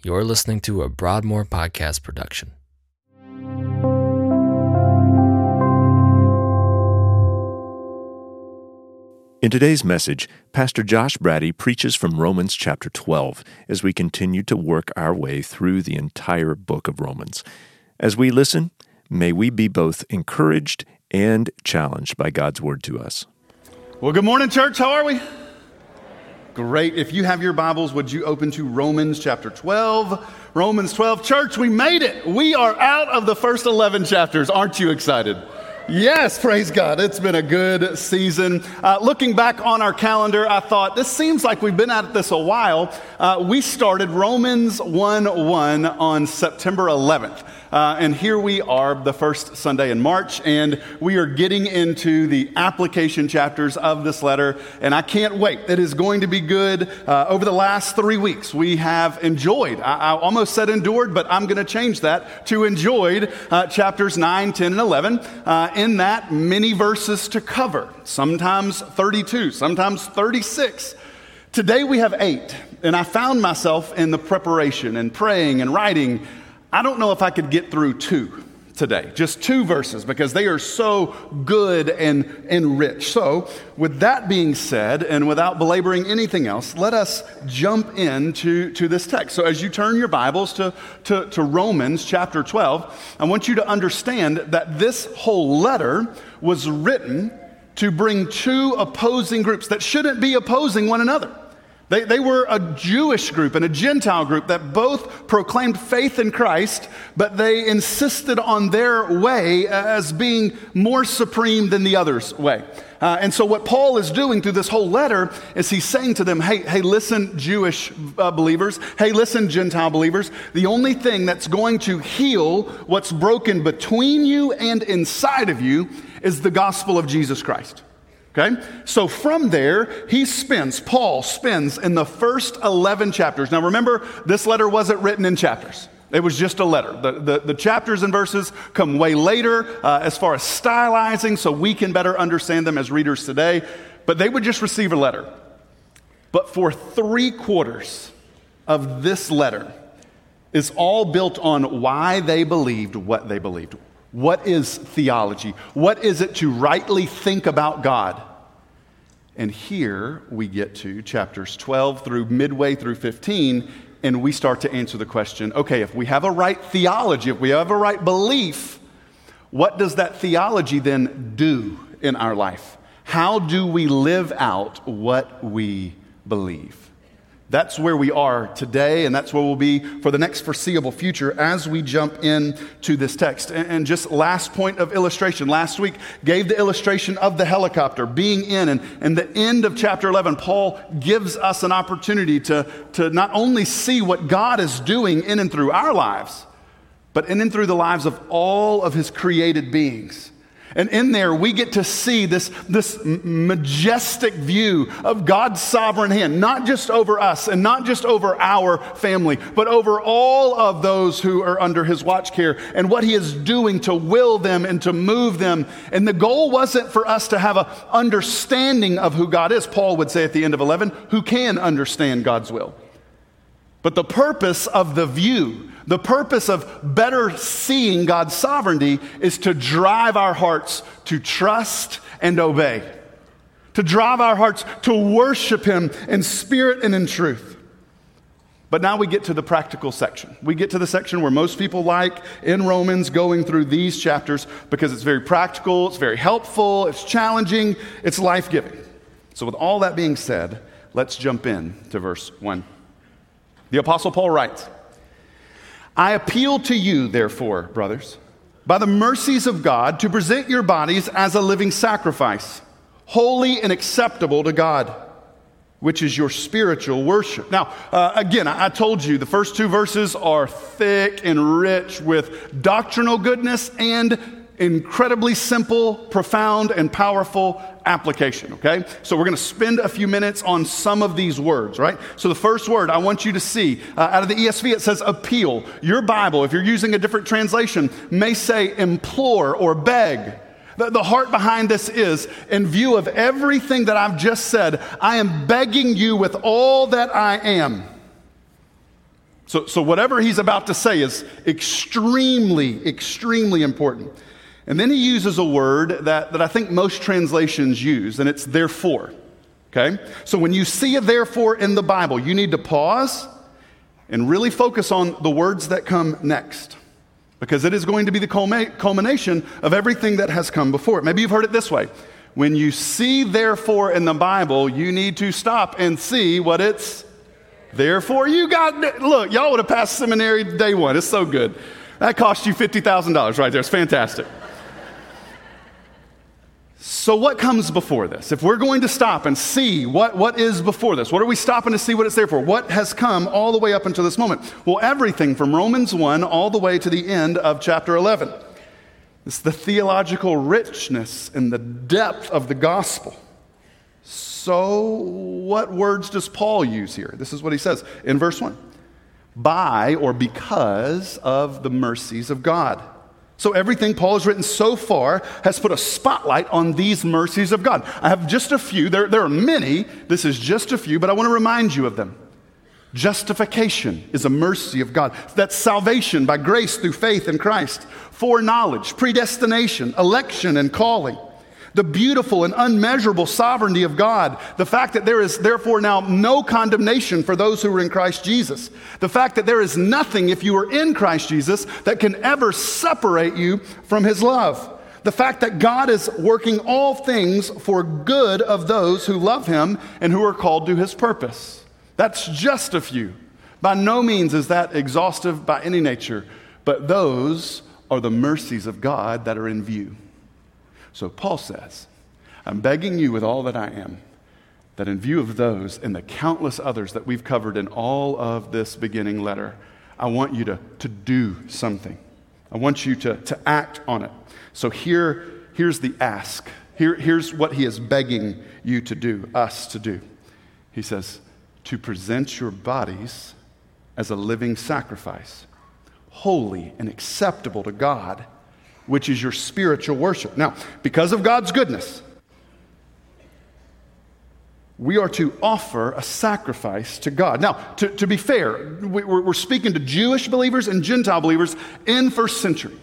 You're listening to a Broadmoor podcast production. In today's message, Pastor Josh Brady preaches from Romans chapter 12 as we continue to work our way through the entire book of Romans. As we listen, may we be both encouraged and challenged by God's word to us. Well, good morning, church. How are we? Great. If you have your Bibles, would you open to Romans chapter 12? Romans 12. Church, we made it. We are out of the first 11 chapters. Aren't you excited? Yes, praise God. It's been a good season. Uh, looking back on our calendar, I thought this seems like we've been at this a while. Uh, we started Romans 1 1 on September 11th. Uh, and here we are, the first Sunday in March, and we are getting into the application chapters of this letter. And I can't wait. It is going to be good. Uh, over the last three weeks, we have enjoyed, I, I almost said endured, but I'm going to change that to enjoyed uh, chapters 9, 10, and 11. Uh, in that, many verses to cover, sometimes 32, sometimes 36. Today we have eight, and I found myself in the preparation and praying and writing I don't know if I could get through two today, just two verses, because they are so good and, and rich. So, with that being said, and without belaboring anything else, let us jump into to this text. So, as you turn your Bibles to, to, to Romans chapter 12, I want you to understand that this whole letter was written to bring two opposing groups that shouldn't be opposing one another. They, they were a Jewish group and a Gentile group that both proclaimed faith in Christ, but they insisted on their way as being more supreme than the other's way. Uh, and so, what Paul is doing through this whole letter is he's saying to them, hey, hey listen, Jewish uh, believers. Hey, listen, Gentile believers. The only thing that's going to heal what's broken between you and inside of you is the gospel of Jesus Christ. Okay? So from there, he spends, Paul spends in the first 11 chapters. Now remember, this letter wasn't written in chapters. It was just a letter. The, the, the chapters and verses come way later uh, as far as stylizing, so we can better understand them as readers today. But they would just receive a letter. But for three quarters of this letter is all built on why they believed what they believed. What is theology? What is it to rightly think about God? And here we get to chapters 12 through midway through 15, and we start to answer the question okay, if we have a right theology, if we have a right belief, what does that theology then do in our life? How do we live out what we believe? That's where we are today, and that's where we'll be for the next foreseeable future as we jump into this text. And just last point of illustration. Last week gave the illustration of the helicopter being in, and, and the end of chapter 11, Paul gives us an opportunity to, to not only see what God is doing in and through our lives, but in and through the lives of all of his created beings. And in there, we get to see this, this majestic view of God's sovereign hand, not just over us and not just over our family, but over all of those who are under his watch care and what he is doing to will them and to move them. And the goal wasn't for us to have an understanding of who God is. Paul would say at the end of 11, who can understand God's will? But the purpose of the view, the purpose of better seeing God's sovereignty is to drive our hearts to trust and obey, to drive our hearts to worship Him in spirit and in truth. But now we get to the practical section. We get to the section where most people like in Romans going through these chapters because it's very practical, it's very helpful, it's challenging, it's life giving. So, with all that being said, let's jump in to verse 1. The Apostle Paul writes, I appeal to you, therefore, brothers, by the mercies of God, to present your bodies as a living sacrifice, holy and acceptable to God, which is your spiritual worship. Now, uh, again, I told you the first two verses are thick and rich with doctrinal goodness and incredibly simple, profound, and powerful application, okay? So we're gonna spend a few minutes on some of these words, right? So the first word I want you to see uh, out of the ESV, it says appeal. Your Bible, if you're using a different translation, may say implore or beg. The, the heart behind this is in view of everything that I've just said, I am begging you with all that I am So, so whatever he's about to say is extremely, extremely important. And then he uses a word that, that I think most translations use, and it's therefore. Okay? So when you see a therefore in the Bible, you need to pause and really focus on the words that come next. Because it is going to be the culmination of everything that has come before it. Maybe you've heard it this way. When you see therefore in the Bible, you need to stop and see what it's Therefore, you got, look, y'all would have passed seminary day one. It's so good. That cost you $50,000 right there. It's fantastic. So, what comes before this? If we're going to stop and see what, what is before this, what are we stopping to see what it's there for? What has come all the way up until this moment? Well, everything from Romans 1 all the way to the end of chapter 11. It's the theological richness and the depth of the gospel. So, what words does Paul use here? This is what he says in verse 1 by or because of the mercies of God. So, everything Paul has written so far has put a spotlight on these mercies of God. I have just a few, there, there are many. This is just a few, but I want to remind you of them. Justification is a mercy of God. That's salvation by grace through faith in Christ. Foreknowledge, predestination, election, and calling the beautiful and unmeasurable sovereignty of God, the fact that there is therefore now no condemnation for those who are in Christ Jesus, the fact that there is nothing, if you are in Christ Jesus, that can ever separate you from His love. The fact that God is working all things for good of those who love Him and who are called to His purpose. That's just a few. By no means is that exhaustive by any nature, but those are the mercies of God that are in view. So Paul says, I'm begging you with all that I am that in view of those and the countless others that we've covered in all of this beginning letter, I want you to, to do something. I want you to, to act on it. So here, here's the ask. Here, here's what he is begging you to do, us to do. He says, to present your bodies as a living sacrifice, holy and acceptable to God which is your spiritual worship. Now, because of God's goodness, we are to offer a sacrifice to God. Now, to, to be fair, we're, speaking to Jewish believers and Gentile believers in first century.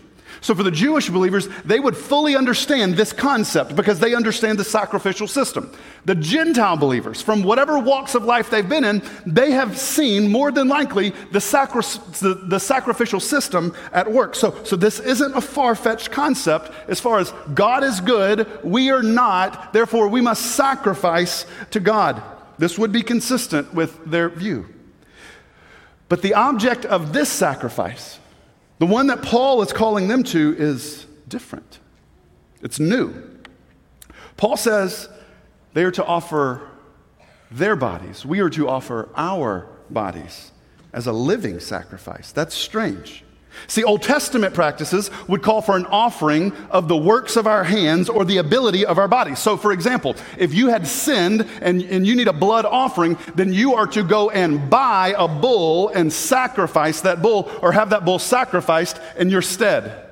So, for the Jewish believers, they would fully understand this concept because they understand the sacrificial system. The Gentile believers, from whatever walks of life they've been in, they have seen more than likely the, sacri- the, the sacrificial system at work. So, so, this isn't a far fetched concept as far as God is good, we are not, therefore, we must sacrifice to God. This would be consistent with their view. But the object of this sacrifice, the one that Paul is calling them to is different, it's new. Paul says they are to offer their bodies, we are to offer our bodies as a living sacrifice. That's strange. See, Old Testament practices would call for an offering of the works of our hands or the ability of our bodies. So, for example, if you had sinned and, and you need a blood offering, then you are to go and buy a bull and sacrifice that bull or have that bull sacrificed in your stead.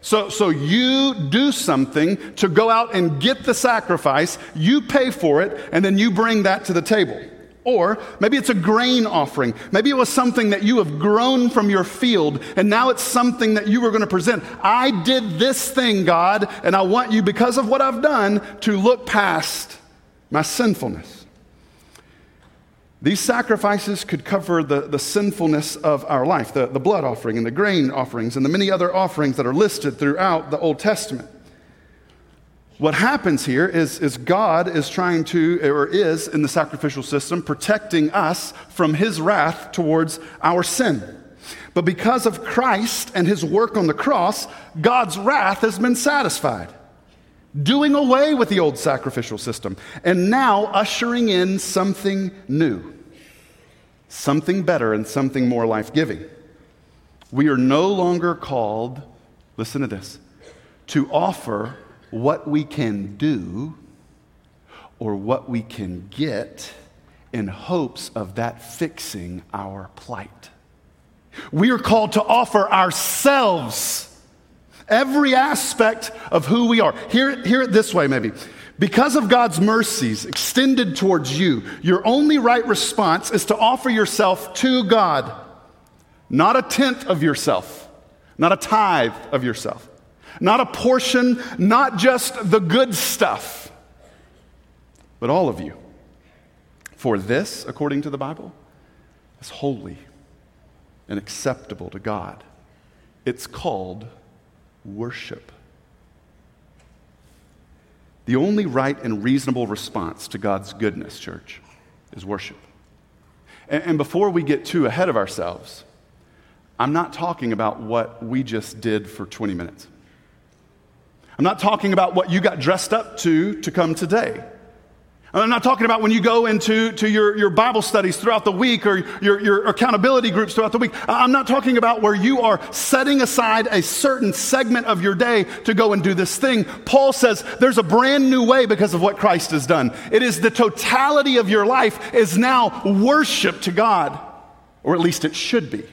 So, so you do something to go out and get the sacrifice, you pay for it, and then you bring that to the table. Or maybe it's a grain offering. Maybe it was something that you have grown from your field, and now it's something that you were going to present. I did this thing, God, and I want you, because of what I've done, to look past my sinfulness. These sacrifices could cover the, the sinfulness of our life, the, the blood offering and the grain offerings and the many other offerings that are listed throughout the Old Testament. What happens here is, is God is trying to, or is in the sacrificial system, protecting us from his wrath towards our sin. But because of Christ and his work on the cross, God's wrath has been satisfied, doing away with the old sacrificial system, and now ushering in something new, something better, and something more life giving. We are no longer called, listen to this, to offer what we can do or what we can get in hopes of that fixing our plight. We are called to offer ourselves, every aspect of who we are. Hear, hear it this way, maybe. Because of God's mercies extended towards you, your only right response is to offer yourself to God not a tenth of yourself, not a tithe of yourself, not a portion, not just the good stuff, but all of you. For this, according to the Bible, is holy and acceptable to God. It's called worship. The only right and reasonable response to God's goodness, church, is worship. And, and before we get too ahead of ourselves, I'm not talking about what we just did for 20 minutes. I'm not talking about what you got dressed up to to come today. I'm not talking about when you go into to your, your Bible studies throughout the week or your, your accountability groups throughout the week. I'm not talking about where you are setting aside a certain segment of your day to go and do this thing. Paul says there's a brand new way because of what Christ has done. It is the totality of your life is now worship to God, or at least it should be.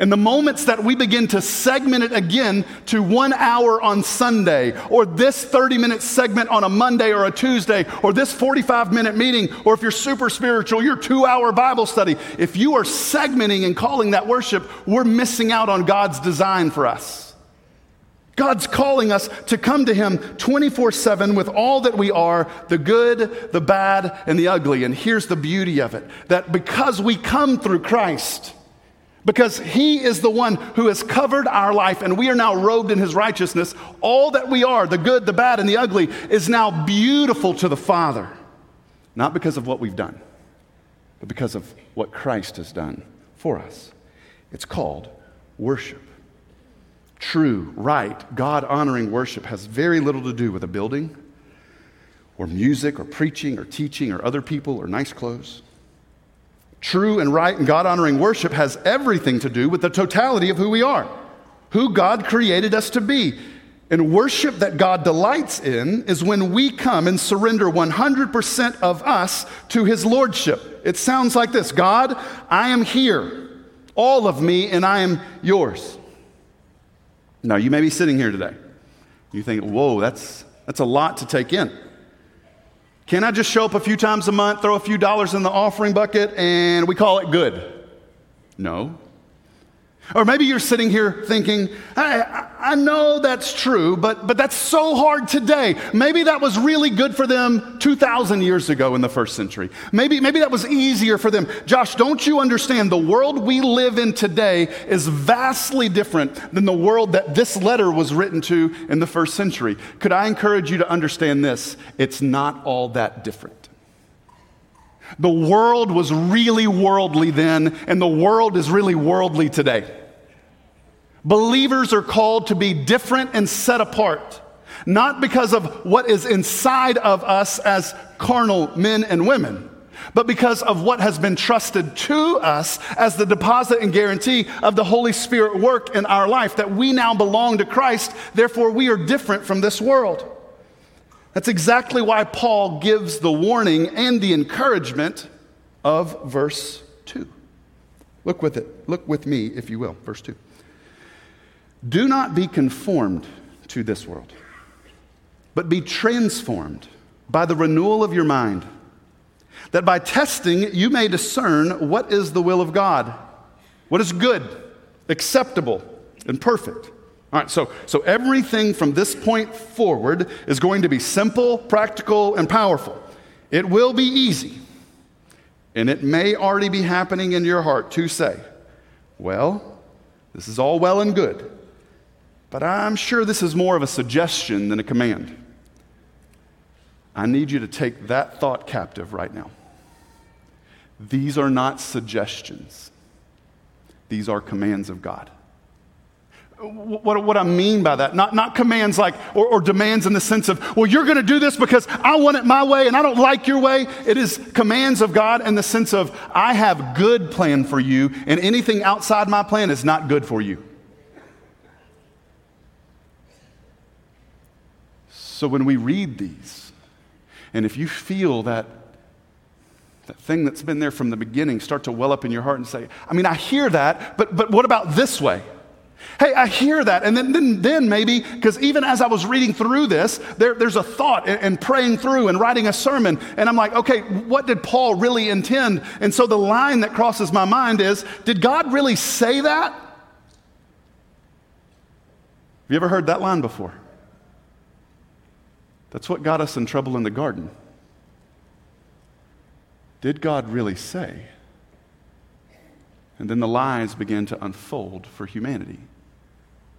And the moments that we begin to segment it again to one hour on Sunday, or this 30 minute segment on a Monday or a Tuesday, or this 45 minute meeting, or if you're super spiritual, your two hour Bible study, if you are segmenting and calling that worship, we're missing out on God's design for us. God's calling us to come to Him 24 7 with all that we are the good, the bad, and the ugly. And here's the beauty of it that because we come through Christ, because he is the one who has covered our life and we are now robed in his righteousness. All that we are, the good, the bad, and the ugly, is now beautiful to the Father. Not because of what we've done, but because of what Christ has done for us. It's called worship. True, right, God honoring worship has very little to do with a building or music or preaching or teaching or other people or nice clothes. True and right and God honoring worship has everything to do with the totality of who we are, who God created us to be. And worship that God delights in is when we come and surrender 100% of us to His Lordship. It sounds like this God, I am here, all of me, and I am yours. Now, you may be sitting here today. You think, whoa, that's, that's a lot to take in. Can I just show up a few times a month, throw a few dollars in the offering bucket, and we call it good? No. Or maybe you're sitting here thinking, I, I know that's true, but, but that's so hard today. Maybe that was really good for them 2,000 years ago in the first century. Maybe, maybe that was easier for them. Josh, don't you understand? The world we live in today is vastly different than the world that this letter was written to in the first century. Could I encourage you to understand this? It's not all that different. The world was really worldly then, and the world is really worldly today. Believers are called to be different and set apart, not because of what is inside of us as carnal men and women, but because of what has been trusted to us as the deposit and guarantee of the Holy Spirit work in our life, that we now belong to Christ, therefore we are different from this world. That's exactly why Paul gives the warning and the encouragement of verse 2. Look with it. Look with me, if you will. Verse 2. Do not be conformed to this world, but be transformed by the renewal of your mind, that by testing you may discern what is the will of God, what is good, acceptable, and perfect. All right, so, so everything from this point forward is going to be simple, practical, and powerful. It will be easy, and it may already be happening in your heart to say, Well, this is all well and good. But I'm sure this is more of a suggestion than a command. I need you to take that thought captive right now. These are not suggestions, these are commands of God. What, what I mean by that, not, not commands like, or, or demands in the sense of, well, you're going to do this because I want it my way and I don't like your way. It is commands of God in the sense of, I have good plan for you and anything outside my plan is not good for you. So when we read these, and if you feel that that thing that's been there from the beginning start to well up in your heart and say, I mean, I hear that, but, but what about this way? Hey, I hear that. And then, then, then maybe, because even as I was reading through this, there, there's a thought and, and, praying through and writing a sermon. And I'm like, okay, what did Paul really intend? And so the line that crosses my mind is Did God really say that? Have you ever heard that line before? That's what got us in trouble in the garden. Did God really say? And then the lies began to unfold for humanity.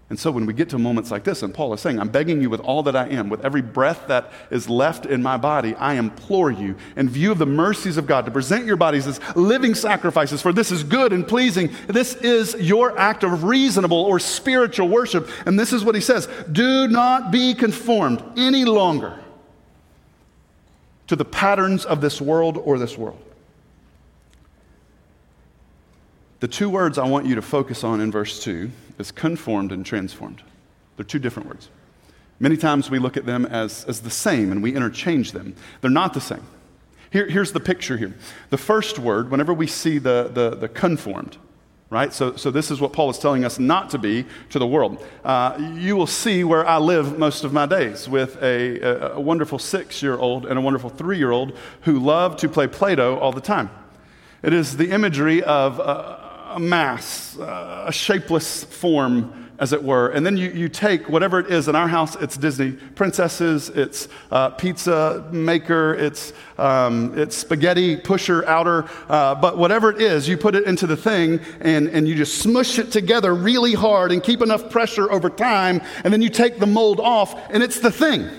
And so when we get to moments like this, and Paul is saying, I'm begging you with all that I am, with every breath that is left in my body, I implore you, in view of the mercies of God, to present your bodies as living sacrifices, for this is good and pleasing. This is your act of reasonable or spiritual worship. And this is what he says Do not be conformed any longer to the patterns of this world or this world. The two words I want you to focus on in verse 2 is conformed and transformed. They're two different words. Many times we look at them as, as the same and we interchange them. They're not the same. Here, here's the picture here. The first word, whenever we see the, the, the conformed, right? So, so this is what Paul is telling us not to be to the world. Uh, you will see where I live most of my days with a, a, wonderful six year old and a wonderful three year old who love to play Play Doh all the time. It is the imagery of. Uh, a mass, uh, a shapeless form, as it were. And then you, you take whatever it is. In our house, it's Disney princesses, it's uh, pizza maker, it's, um, it's spaghetti pusher outer. Uh, but whatever it is, you put it into the thing and, and you just smush it together really hard and keep enough pressure over time. And then you take the mold off, and it's the thing.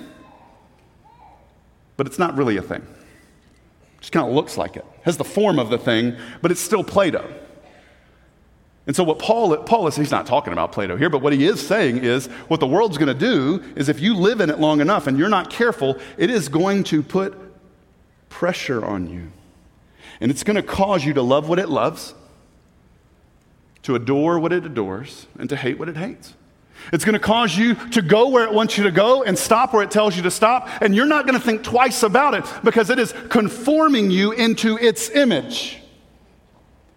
But it's not really a thing. It just kind of looks like it. Has the form of the thing, but it's still Play Doh. And so, what Paul, Paul is, he's not talking about Plato here, but what he is saying is what the world's going to do is if you live in it long enough and you're not careful, it is going to put pressure on you. And it's going to cause you to love what it loves, to adore what it adores, and to hate what it hates. It's going to cause you to go where it wants you to go and stop where it tells you to stop. And you're not going to think twice about it because it is conforming you into its image.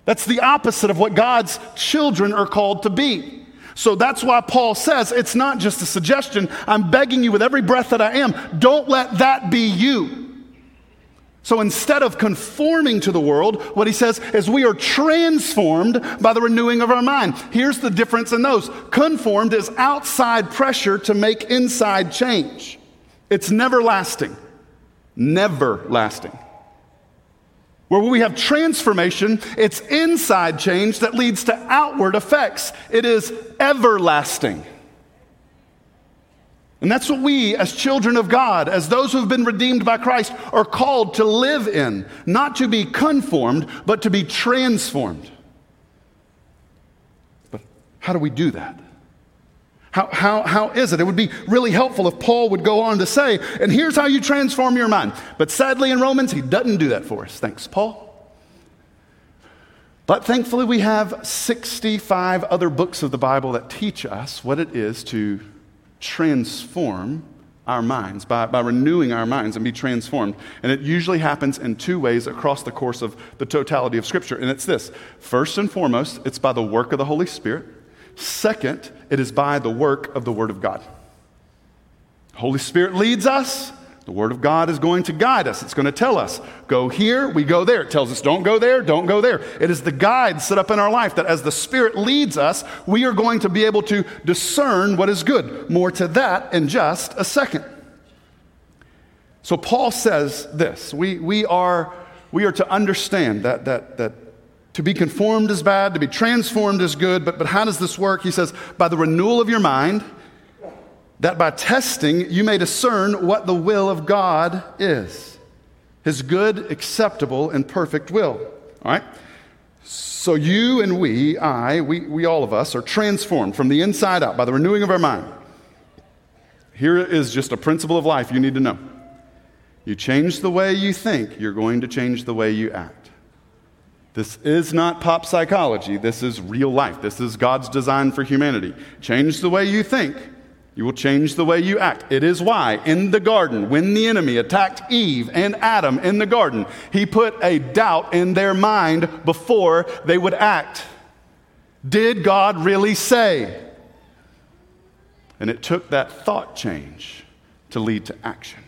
That's the opposite of what God's children are called to be. So that's why Paul says it's not just a suggestion. I'm begging you with every breath that I am, don't let that be you. So instead of conforming to the world, what he says is we are transformed by the renewing of our mind. Here's the difference in those conformed is outside pressure to make inside change, it's never lasting. Never lasting. Where we have transformation, it's inside change that leads to outward effects. It is everlasting. And that's what we, as children of God, as those who have been redeemed by Christ, are called to live in. Not to be conformed, but to be transformed. But how do we do that? How, how, how is it? It would be really helpful if Paul would go on to say, and here's how you transform your mind. But sadly, in Romans, he doesn't do that for us. Thanks, Paul. But thankfully, we have 65 other books of the Bible that teach us what it is to transform our minds, by, by renewing our minds and be transformed. And it usually happens in two ways across the course of the totality of Scripture. And it's this first and foremost, it's by the work of the Holy Spirit. Second, it is by the work of the Word of God. Holy Spirit leads us. The Word of God is going to guide us. It's going to tell us, go here, we go there. It tells us, don't go there, don't go there. It is the guide set up in our life that as the Spirit leads us, we are going to be able to discern what is good. More to that in just a second. So Paul says this we, we, are, we are to understand that, that, that to be conformed is bad, to be transformed is good, but, but how does this work? He says, by the renewal of your mind, that by testing you may discern what the will of God is his good, acceptable, and perfect will. All right? So you and we, I, we, we all of us, are transformed from the inside out by the renewing of our mind. Here is just a principle of life you need to know. You change the way you think, you're going to change the way you act. This is not pop psychology. This is real life. This is God's design for humanity. Change the way you think. You will change the way you act. It is why, in the garden, when the enemy attacked Eve and Adam in the garden, he put a doubt in their mind before they would act. Did God really say? And it took that thought change to lead to action.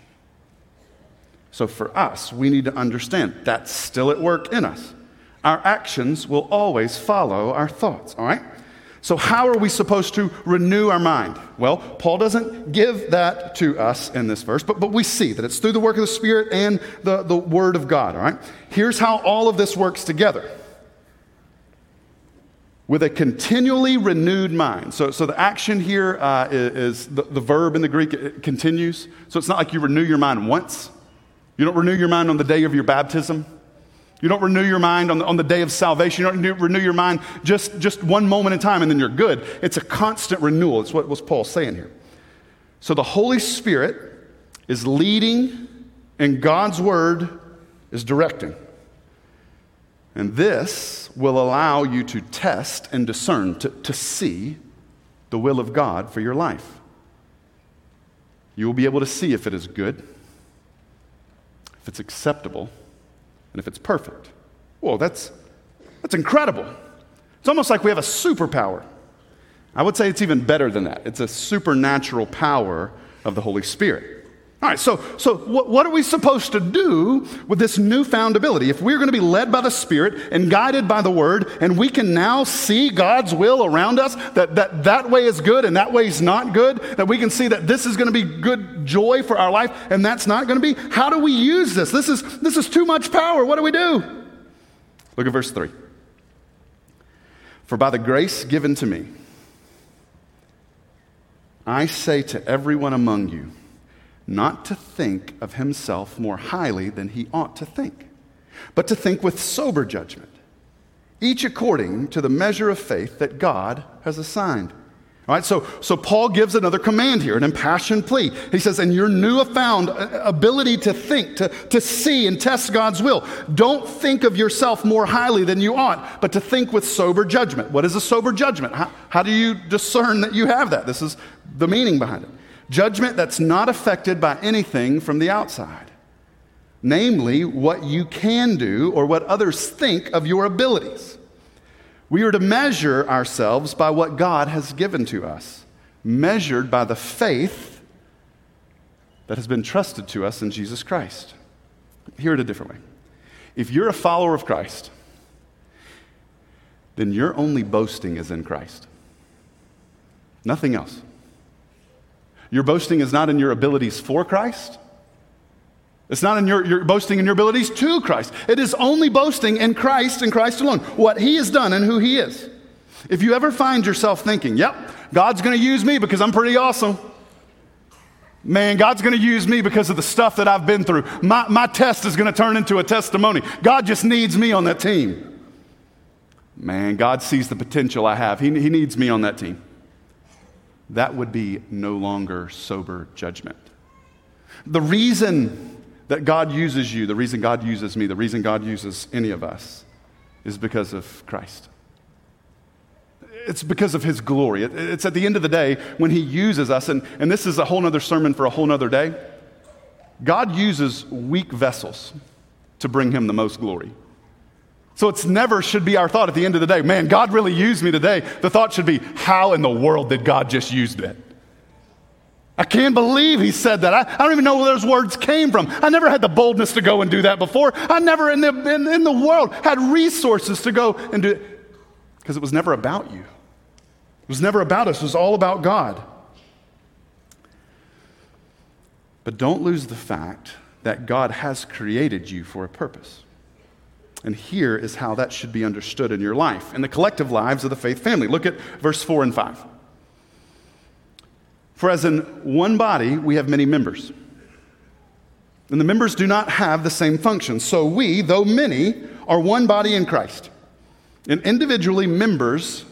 So for us, we need to understand that's still at work in us. Our actions will always follow our thoughts, all right? So, how are we supposed to renew our mind? Well, Paul doesn't give that to us in this verse, but, but we see that it's through the work of the Spirit and the, the Word of God, all right? Here's how all of this works together with a continually renewed mind. So, so the action here uh, is, is the, the, verb in the Greek it continues. So it's not like you renew your mind once. You don't renew your mind on the day of your baptism. You don't renew your mind on the, on the day of salvation. You don't renew, renew your mind just, just one moment in time and then you're good. It's a constant renewal. It's what was Paul saying here. So the Holy Spirit is leading and God's word is directing. And this will allow you to test and discern, to, to see the will of God for your life. You will be able to see if it is good, if it's acceptable, and if it's perfect. Whoa, that's, that's incredible. It's almost like we have a superpower. I would say it's even better than that. It's a supernatural power of the Holy Spirit. All right, so, so what, what, are we supposed to do with this newfound ability? If we're going to be led by the Spirit and guided by the Word, and we can now see God's will around us, that that, that way is good and that way is not good, that we can see that this is going to be good joy for our life and that's not going to be, how do we use this? This is, this is too much power. What do we do? Look at verse 3. For by the grace given to me, I say to everyone among you, not to think of himself more highly than he ought to think, but to think with sober judgment, each according to the measure of faith that God has assigned. All right, so, so Paul gives another command here, an impassioned plea. He says, in your newfound uh, ability to think, to, to see and test God's will, don't think of yourself more highly than you ought, but to think with sober judgment. What is a sober judgment? How, how do you discern that you have that? This is the meaning behind it. Judgment that's not affected by anything from the outside, namely what you can do or what others think of your abilities. We are to measure ourselves by what God has given to us, measured by the faith that has been trusted to us in Jesus Christ. Hear it a different way. If you're a follower of Christ, then your only boasting is in Christ. Nothing else. Your boasting is not in your abilities for Christ. It's not in your, your boasting in your abilities to Christ. It is only boasting in Christ and Christ alone, what He has done and who He is. If you ever find yourself thinking, yep, God's going to use me because I'm pretty awesome. Man, God's going to use me because of the stuff that I've been through. My, my test is going to turn into a testimony. God just needs me on that team. Man, God sees the potential I have. He, he needs me on that team that would be no longer sober judgment. The reason that God uses you, the reason God uses me, the reason God uses any of us is because of Christ. It's because of his glory. It's at the end of the day when he uses us, and, and this is a whole other sermon for a whole other day. God uses weak vessels to bring him the most glory. So it's never should be our thought at the end of the day, man, God really used me today. The thought should be, how in the world did God just use that? I can't believe he said that. I, I, don't even know where those words came from. I never had the boldness to go and do that before. I never in the, in, in the world had resources to go and do it because it was never about you. It was never about us, it was all about God. But don't lose the fact that God has created you for a purpose. And here is how that should be understood in your life and the collective lives of the faith family. Look at verse 4 and 5. For as in one body we have many members, and the members do not have the same function. So we, though many, are one body in Christ, and individually members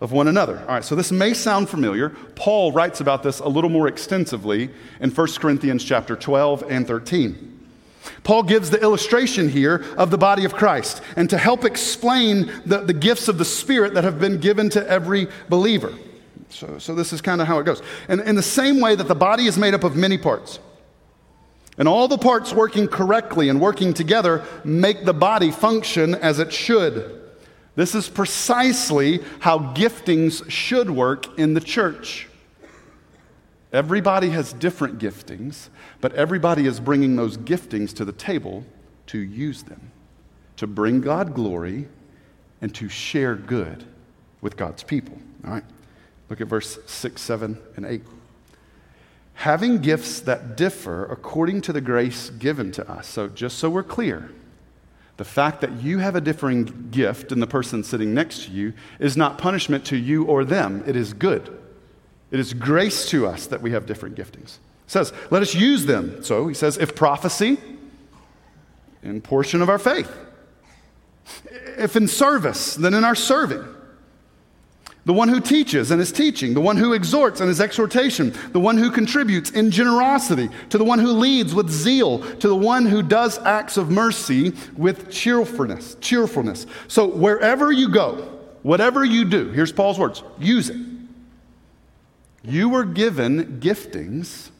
of one another. All right, so this may sound familiar. Paul writes about this a little more extensively in 1 Corinthians chapter 12 and 13. Paul gives the illustration here of the body of Christ and to help explain the, the gifts of the Spirit that have been given to every believer. So, so this is kind of how it goes. And in the same way that the body is made up of many parts, and all the parts working correctly and working together make the body function as it should. This is precisely how giftings should work in the church. Everybody has different giftings, but everybody is bringing those giftings to the table to use them, to bring God glory, and to share good with God's people. All right? Look at verse 6, 7, and 8. Having gifts that differ according to the grace given to us. So, just so we're clear, the fact that you have a differing gift than the person sitting next to you is not punishment to you or them, it is good. It is grace to us that we have different giftings. It says, let us use them. So he says, if prophecy, in portion of our faith. If in service, then in our serving. The one who teaches and is teaching, the one who exhorts and is exhortation, the one who contributes in generosity, to the one who leads with zeal, to the one who does acts of mercy with cheerfulness. Cheerfulness. So wherever you go, whatever you do, here's Paul's words, use it. You were given giftings,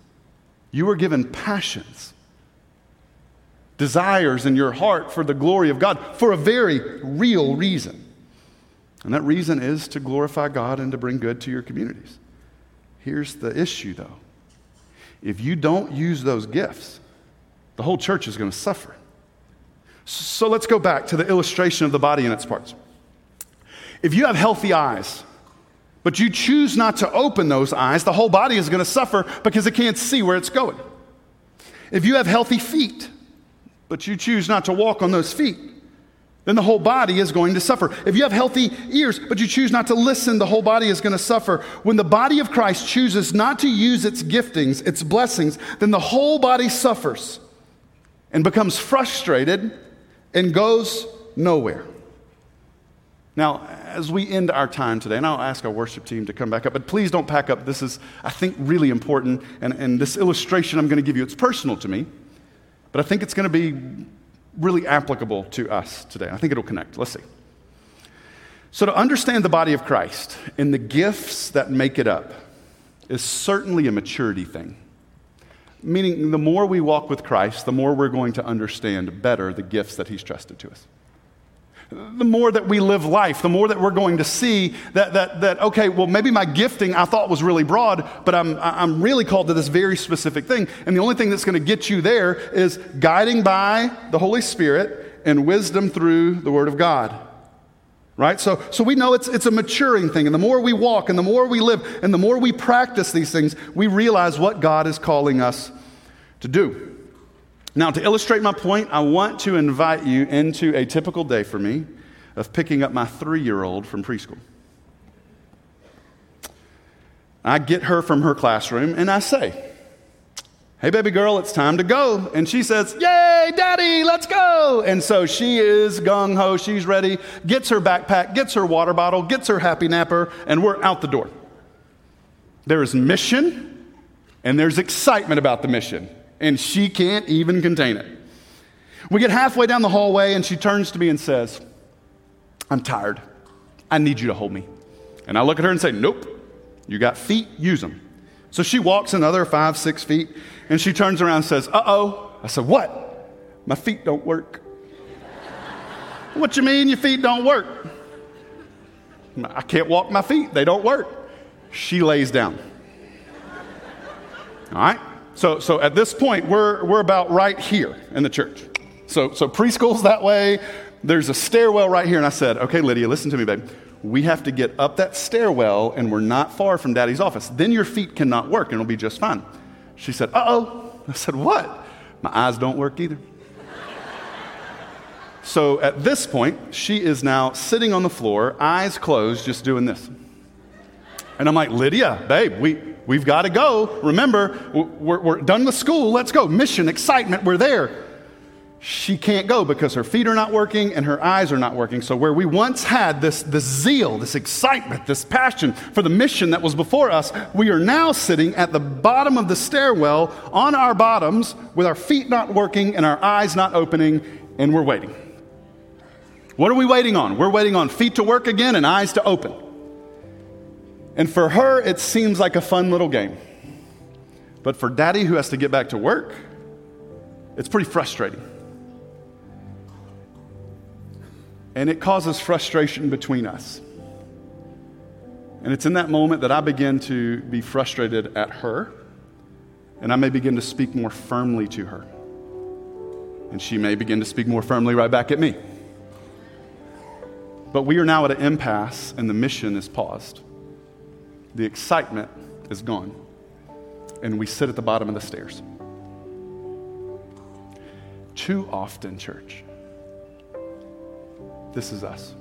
you were given passions, desires in your heart for the glory of God for a very real reason. And that reason is to glorify God and to bring good to your communities. Here's the issue, though if you don't use those gifts, the whole church is going to suffer. So let's go back to the illustration of the body and its parts. If you have healthy eyes, but you choose not to open those eyes, the whole body is going to suffer because it can't see where it's going. If you have healthy feet, but you choose not to walk on those feet, then the whole body is going to suffer. If you have healthy ears, but you choose not to listen, the whole body is going to suffer. When the body of Christ chooses not to use its giftings, its blessings, then the whole body suffers and becomes frustrated and goes nowhere. Now, as we end our time today, and I'll ask our worship team to come back up, but please don't pack up. This is, I think, really important. And, and this illustration I'm going to give you, it's personal to me, but I think it's going to be really applicable to us today. I think it'll connect. Let's see. So, to understand the body of Christ and the gifts that make it up is certainly a maturity thing. Meaning, the more we walk with Christ, the more we're going to understand better the gifts that He's trusted to us the more that we live life, the more that we're going to see that, that, that okay, well, maybe my gifting I thought was really broad, but I'm, I'm really called to this very specific thing. And the only thing that's going to get you there is guiding by the Holy Spirit and wisdom through the Word of God. Right? So, so we know it's, it's a maturing thing. And the more we walk and the more we live and the more we practice these things, we realize what God is calling us to do. Now, to illustrate my point, I want to invite you into a typical day for me of picking up my three year old from preschool. I get her from her classroom and I say, Hey, baby girl, it's time to go. And she says, Yay, daddy, let's go. And so she is gung ho, she's ready, gets her backpack, gets her water bottle, gets her happy napper, and we're out the door. There is mission and there's excitement about the mission and she can't even contain it. We get halfway down the hallway, and she turns to me and says, I'm tired. I need you to hold me. And I look at her and say, Nope. You got feet, use them. So she walks another five, six feet, and she turns around and says, Uh oh. I said, What? My feet don't work. what you mean your feet don't work? I can't walk my feet, they don't work. She lays down. All right? So, so at this point, we're, we're about right here in the church. So, so preschool's that way. There's a stairwell right here. And I said, okay, Lydia, listen to me, babe. We have to get up that stairwell, and we're not far from daddy's office. Then your feet cannot work, and it'll be just fine. She said, uh oh. I said, what? My eyes don't work either. so at this point, she is now sitting on the floor, eyes closed, just doing this. And I'm like, Lydia, babe, we, we've got to go. Remember, we're, we're done with school. Let's go. Mission, excitement, we're there. She can't go because her feet are not working and her eyes are not working. So, where we once had this, this zeal, this excitement, this passion for the mission that was before us, we are now sitting at the bottom of the stairwell on our bottoms with our feet not working and our eyes not opening, and we're waiting. What are we waiting on? We're waiting on feet to work again and eyes to open. And for her, it seems like a fun little game. But for daddy who has to get back to work, it's pretty frustrating. And it causes frustration between us. And it's in that moment that I begin to be frustrated at her, and I may begin to speak more firmly to her. And she may begin to speak more firmly right back at me. But we are now at an impasse, and the mission is paused. The excitement is gone, and we sit at the bottom of the stairs. Too often, church, this is us.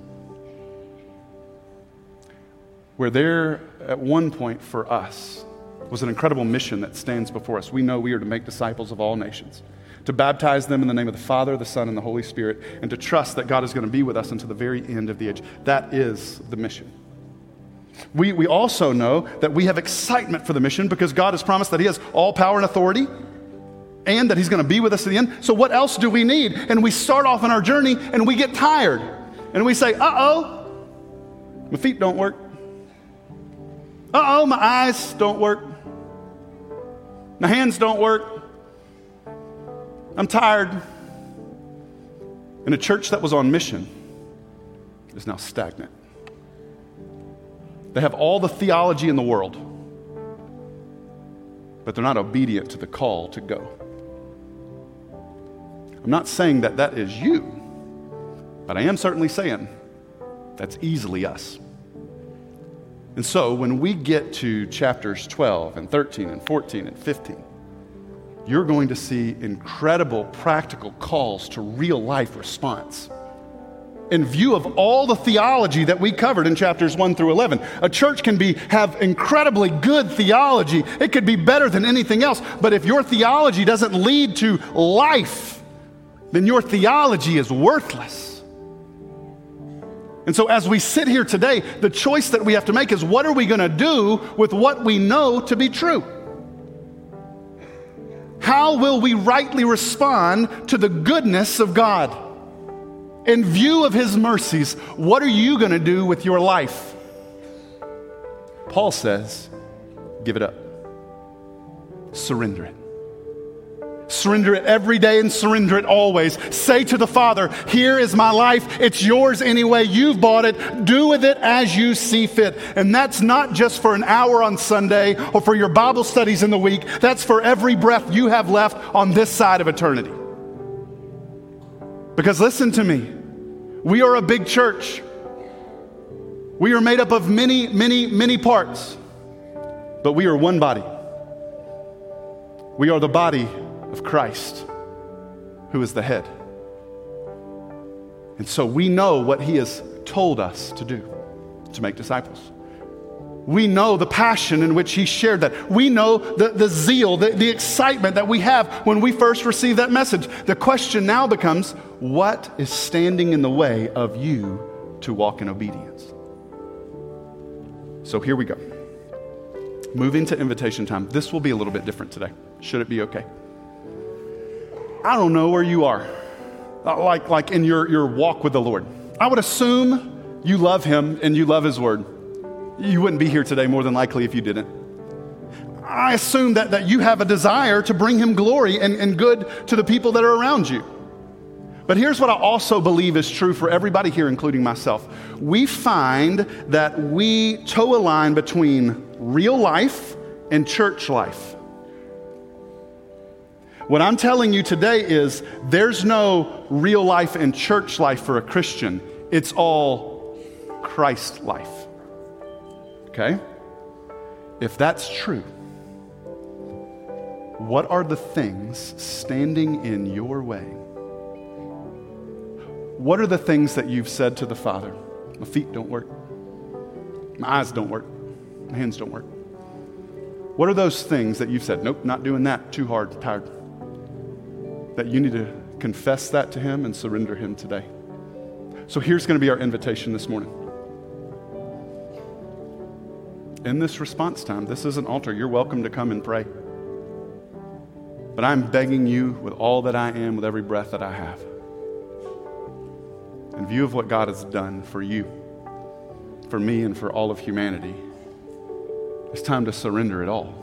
Where there, at one point for us, was an incredible mission that stands before us. We know we are to make disciples of all nations, to baptize them in the name of the Father, the Son, and the Holy Spirit, and to trust that God is going to be with us until the very end of the age. That is the mission. We, we also know that we have excitement for the mission because God has promised that He has all power and authority and that He's going to be with us to the end. So, what else do we need? And we start off on our journey and we get tired and we say, uh oh, my feet don't work. Uh oh, my eyes don't work. My hands don't work. I'm tired. And a church that was on mission is now stagnant. They have all the theology in the world, but they're not obedient to the call to go. I'm not saying that that is you, but I am certainly saying that's easily us. And so when we get to chapters 12 and 13 and 14 and 15, you're going to see incredible practical calls to real life response. In view of all the theology that we covered in chapters 1 through 11, a church can be, have incredibly good theology. It could be better than anything else. But if your theology doesn't lead to life, then your theology is worthless. And so, as we sit here today, the choice that we have to make is what are we going to do with what we know to be true? How will we rightly respond to the goodness of God? In view of His mercies, what are you going to do with your life? Paul says, give it up, surrender it. Surrender it every day and surrender it always. Say to the Father, Here is my life. It's yours anyway. You've bought it. Do with it as you see fit. And that's not just for an hour on Sunday or for your Bible studies in the week. That's for every breath you have left on this side of eternity. Because listen to me, we are a big church. We are made up of many, many, many parts, but we are one body. We are the body of Christ, who is the head. And so we know what he has told us to do to make disciples. We know the passion in which he shared that. We know the, the zeal, the, the excitement that we have when we first receive that message. The question now becomes what is standing in the way of you to walk in obedience? So here we go. Moving to invitation time. This will be a little bit different today. Should it be okay? I don't know where you are, uh, like, like in your, your walk with the Lord. I would assume you love Him and you love His Word. You wouldn't be here today more than likely if you didn't. I assume that, that you have a desire to bring Him glory and, and good to the people that are around you. But here's what I also believe is true for everybody here, including myself. We find that we toe a line between real life and church life. What I'm telling you today is there's no real life and church life for a Christian, it's all Christ life. Okay? If that's true, what are the things standing in your way? What are the things that you've said to the Father? My feet don't work. My eyes don't work. My hands don't work. What are those things that you've said? Nope, not doing that. Too hard, tired that you need to confess that to Him and surrender Him today. So here's going to be our invitation this morning. In this response time, this is an altar. You're welcome to come and pray. But I'm begging you with all that I am, with every breath that I have, in view of what God has done for you, for me, and for all of humanity, it's time to surrender it all.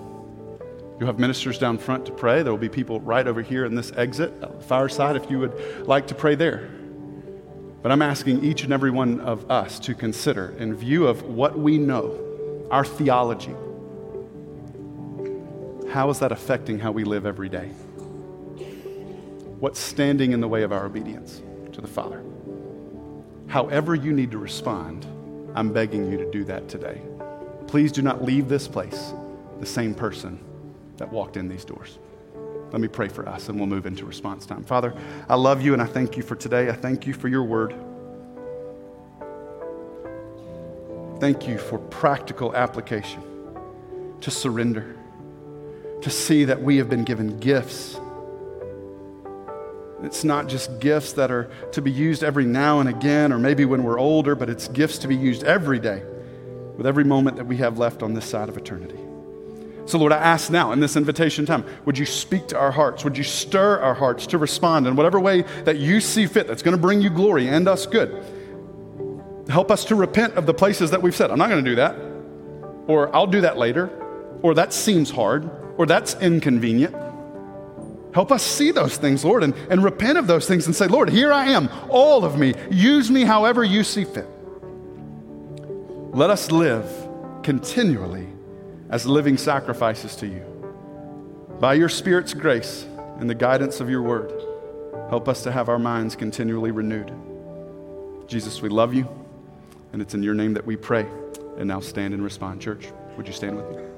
You'll have ministers down front to pray. There will be people right over here in this exit, fireside, if you would like to pray there. But I'm asking each and every one of us to consider, in view of what we know, our theology, how is that affecting how we live every day? What's standing in the way of our obedience to the Father? However, you need to respond, I'm begging you to do that today. Please do not leave this place the same person that walked in these doors. Let me pray for us and we'll move into response time. Father, I love you and I thank you for today. I thank you for your word. Thank you for practical application to surrender, to see that we have been given gifts. It's not just gifts that are to be used every now and again or maybe when we're older, but it's gifts to be used every day with every moment that we have left on this side of eternity. So, Lord, I ask now in this invitation time, would you speak to our hearts? Would you stir our hearts to respond in whatever way that you see fit that's going to bring you glory and us good? Help us to repent of the places that we've said, I'm not going to do that, or I'll do that later, or that seems hard, or that's inconvenient. Help us see those things, Lord, and, and repent of those things and say, Lord, here I am, all of me. Use me however you see fit. Let us live continually as living sacrifices to you. By your Spirit's grace and the guidance of your word, help us to have our minds continually renewed. Jesus, we love you. And it's in your name that we pray. And now stand and respond. Church, would you stand with me?